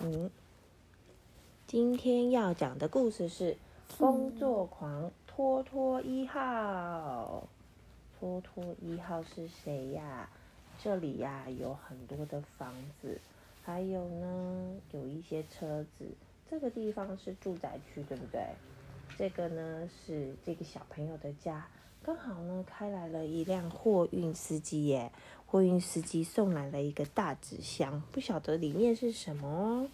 嗯，今天要讲的故事是《工作狂托托一号》。托托一号是谁呀？这里呀有很多的房子，还有呢有一些车子。这个地方是住宅区，对不对？这个呢是这个小朋友的家，刚好呢开来了一辆货运司机耶。货运司机送来了一个大纸箱，不晓得里面是什么哦。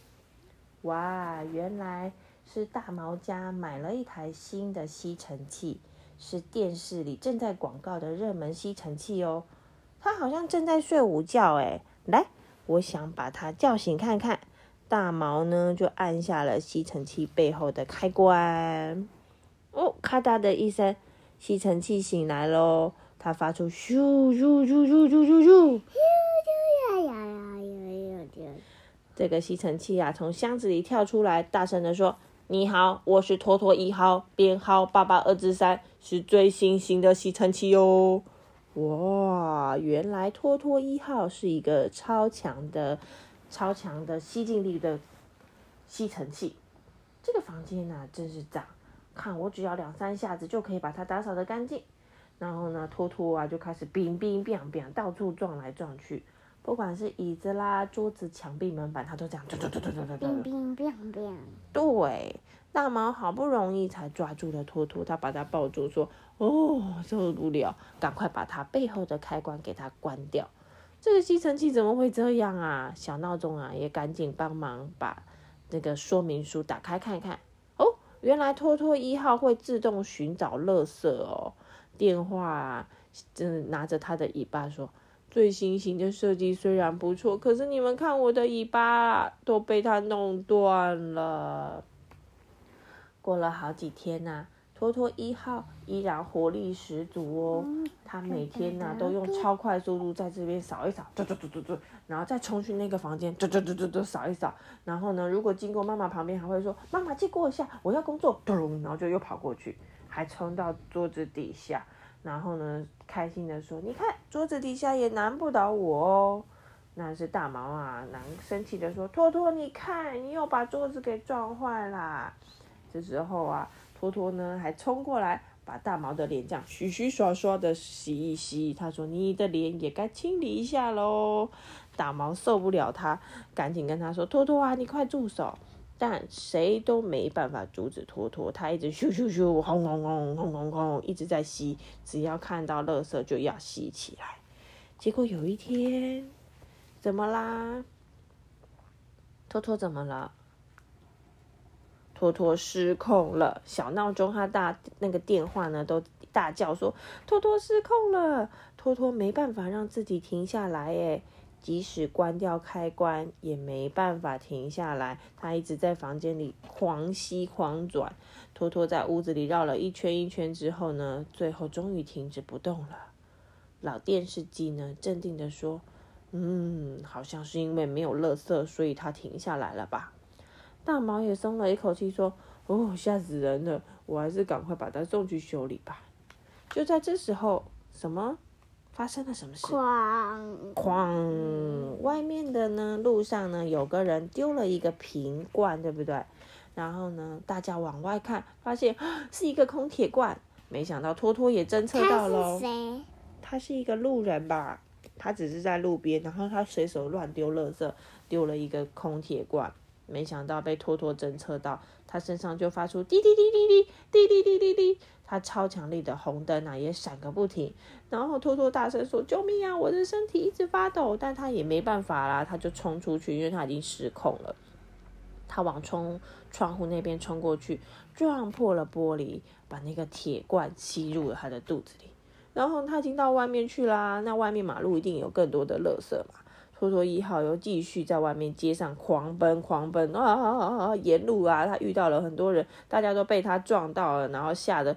哇，原来是大毛家买了一台新的吸尘器，是电视里正在广告的热门吸尘器哦。他好像正在睡午觉哎，来，我想把他叫醒看看。大毛呢就按下了吸尘器背后的开关，哦，咔嗒的一声，吸尘器醒来喽。它发出咻咻咻咻咻咻咻，这个吸尘器啊，从箱子里跳出来，大声的说：“你好，我是托托一号，编号八八二之三，是最新型的吸尘器哟。”哇，原来托托一号是一个超强的、超强的吸进力的吸尘器。这个房间呢，真是脏，看我只要两三下子就可以把它打扫的干净。然后呢，托托啊就开始冰冰冰冰到处撞来撞去，不管是椅子啦、桌子、墙壁、门板，它都这样，冰冰冰冰。对，大毛好不容易才抓住了托托，他把它抱住，说：“哦，受不了，赶快把它背后的开关给它关掉。”这个吸尘器怎么会这样啊？小闹钟啊也赶紧帮忙把那个说明书打开看一看。哦，原来托托一号会自动寻找垃圾哦。电话，嗯，拿着他的尾巴说：“最新型的设计虽然不错，可是你们看我的尾巴都被他弄断了。”过了好几天呐，托托一号依然活力十足哦。他每天呐都用超快速度在这边扫一扫，嘟嘟嘟嘟嘟，然后再冲去那个房间，嘟嘟嘟嘟嘟扫一扫。然后呢，如果经过妈妈旁边，还会说：“妈妈借过一下，我要工作。”咚，然后就又跑过去。还冲到桌子底下，然后呢，开心的说：“你看，桌子底下也难不倒我哦。”那是大毛啊，难生气的说：“托托，你看，你又把桌子给撞坏啦！”这时候啊，托托呢还冲过来，把大毛的脸这样洗洗刷刷的洗一洗。他说：“你的脸也该清理一下喽。”大毛受不了他，赶紧跟他说：“托托啊，你快住手！”但谁都没办法阻止托托，他一直咻咻咻，轰轰轰，轰轰轰，一直在吸，只要看到垃圾就要吸起来。结果有一天，怎么啦？托托怎么了？托托失控了，小闹钟他大那个电话呢都大叫说托托失控了，托托没办法让自己停下来，哎。即使关掉开关，也没办法停下来。他一直在房间里狂吸狂转，托托在屋子里绕了一圈一圈之后呢，最后终于停止不动了。老电视机呢，镇定的说：“嗯，好像是因为没有垃圾，所以它停下来了吧？”大毛也松了一口气，说：“哦，吓死人了，我还是赶快把它送去修理吧。”就在这时候，什么？发生了什么事？哐哐！外面的呢，路上呢，有个人丢了一个瓶罐，对不对？然后呢，大家往外看，发现是一个空铁罐。没想到托托也侦测到了。他是谁？他是一个路人吧？他只是在路边，然后他随手乱丢垃圾，丢了一个空铁罐。没想到被托托侦测到，他身上就发出滴滴滴滴滴滴滴滴滴滴。他超强力的红灯啊，也闪个不停。然后托托大声说：“救命啊！我的身体一直发抖。”但他也没办法啦，他就冲出去，因为他已经失控了。他往冲窗户那边冲过去，撞破了玻璃，把那个铁罐吸入了他的肚子里。然后他已经到外面去啦，那外面马路一定有更多的垃圾嘛。托托一号又继续在外面街上狂奔，狂奔啊！沿路啊，他遇到了很多人，大家都被他撞到了，然后吓得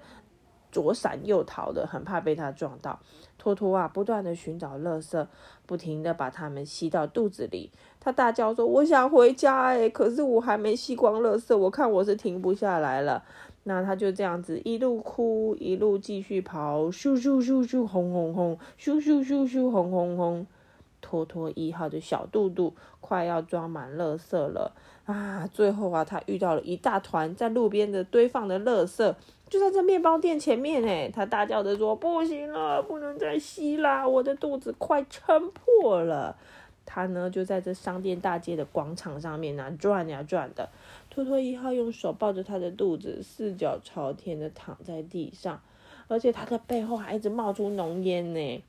左闪右逃的，很怕被他撞到。托托啊，不断的寻找垃圾，不停的把它们吸到肚子里。他大叫说：“我想回家哎，可是我还没吸光垃圾，我看我是停不下来了。”那他就这样子一路哭，一路继续跑，咻咻咻咻，轰轰轰，咻咻咻咻，轰轰轰。托托一号的小肚肚快要装满垃圾了啊！最后啊，他遇到了一大团在路边的堆放的垃圾，就在这面包店前面哎，他大叫着说：“不行了，不能再吸啦，我的肚子快撑破了。”他呢就在这商店大街的广场上面呢转呀转的，托托一号用手抱着他的肚子，四脚朝天的躺在地上，而且他的背后还一直冒出浓烟呢。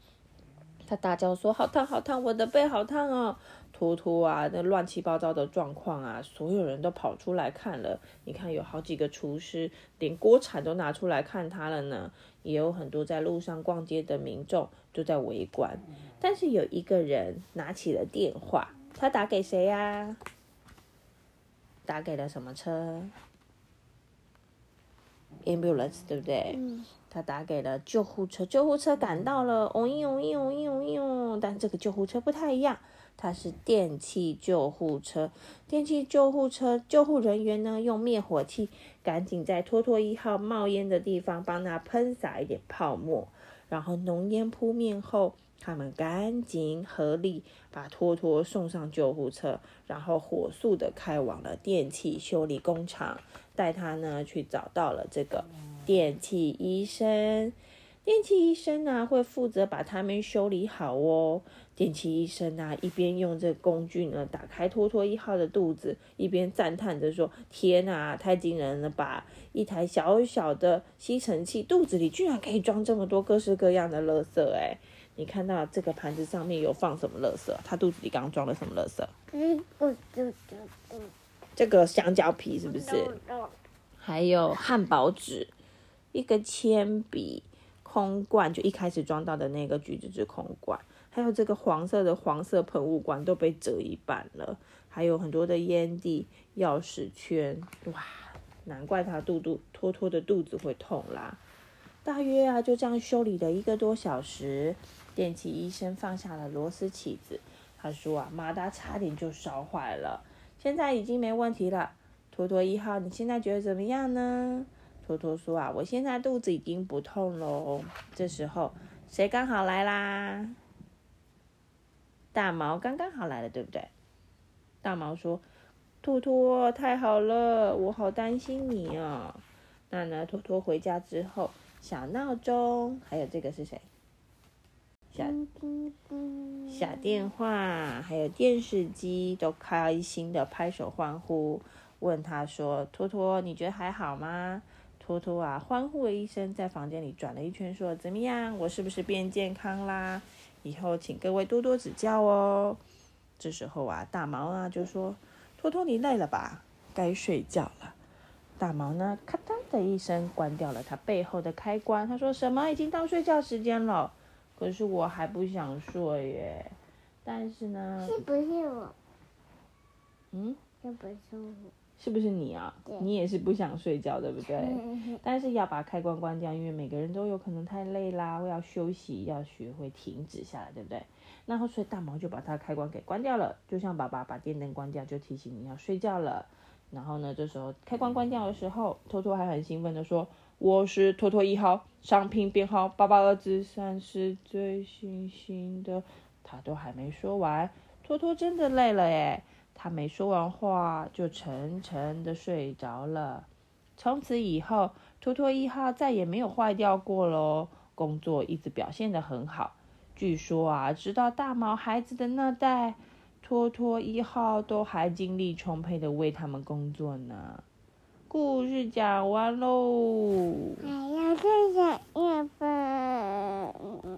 他大叫说：“好烫，好烫，我的背好烫哦！”托托啊，那乱七八糟的状况啊，所有人都跑出来看了。你看，有好几个厨师，连锅铲都拿出来看他了呢。也有很多在路上逛街的民众都在围观。但是有一个人拿起了电话，他打给谁呀？打给了什么车？ambulance，对不对？嗯。他打给了救护车，救护车赶到了，哦咦哦咦哦咦哦咦哦，但这个救护车不太一样，它是电气救护车。电气救护车救护人员呢，用灭火器赶紧在托托一号冒烟的地方帮他喷洒一点泡沫，然后浓烟扑灭后，他们赶紧合力把托托送上救护车，然后火速的开往了电器修理工厂，带他呢去找到了这个。电器医生，电器医生呢会负责把他们修理好哦。电器医生呢一边用这工具呢打开托托一号的肚子，一边赞叹着说：“天哪，太惊人了吧！一台小小的吸尘器肚子里居然可以装这么多各式各样的垃圾！哎，你看到这个盘子上面有放什么垃圾？他肚子里刚刚装了什么垃圾？嗯，这个香蕉皮是不是？还有汉堡纸。一个铅笔空罐，就一开始装到的那个橘子汁空罐，还有这个黄色的黄色喷雾罐都被折一半了，还有很多的烟蒂、钥匙圈，哇，难怪他肚肚托托的肚子会痛啦。大约啊就这样修理了一个多小时，电器医生放下了螺丝起子，他说啊，马达差点就烧坏了，现在已经没问题了。托托一号，你现在觉得怎么样呢？托托说啊，我现在肚子已经不痛喽。这时候谁刚好来啦？大毛刚刚好来了，对不对？大毛说：“托托，太好了，我好担心你哦。”那呢，托托回家之后，小闹钟还有这个是谁？小小电话还有电视机都开心的拍手欢呼，问他说：“托托，你觉得还好吗？”托托啊，欢呼了一声，在房间里转了一圈，说：“怎么样？我是不是变健康啦？以后请各位多多指教哦。”这时候啊，大毛啊就说：“托托，你累了吧？该睡觉了。”大毛呢，咔嗒的一声关掉了他背后的开关。他说：“什么？已经到睡觉时间了？可是我还不想睡耶。但是呢，是不是我？嗯，是不是我？”是不是你啊？你也是不想睡觉，对不对？但是要把开关关掉，因为每个人都有可能太累啦，要休息，要学会停止下来，对不对？然后所以大毛就把它开关给关掉了，就像爸爸把电灯关掉，就提醒你要睡觉了。然后呢，这时候开关关掉的时候，托托还很兴奋的说：“我是托托一号，商品编号八八二之三，是最新型的。”他都还没说完，托托真的累了耶。他没说完话，就沉沉的睡着了。从此以后，托托一号再也没有坏掉过喽。工作一直表现得很好。据说啊，直到大毛孩子的那代，拖拖一号都还精力充沛的为他们工作呢故事讲完喽还要再讲一分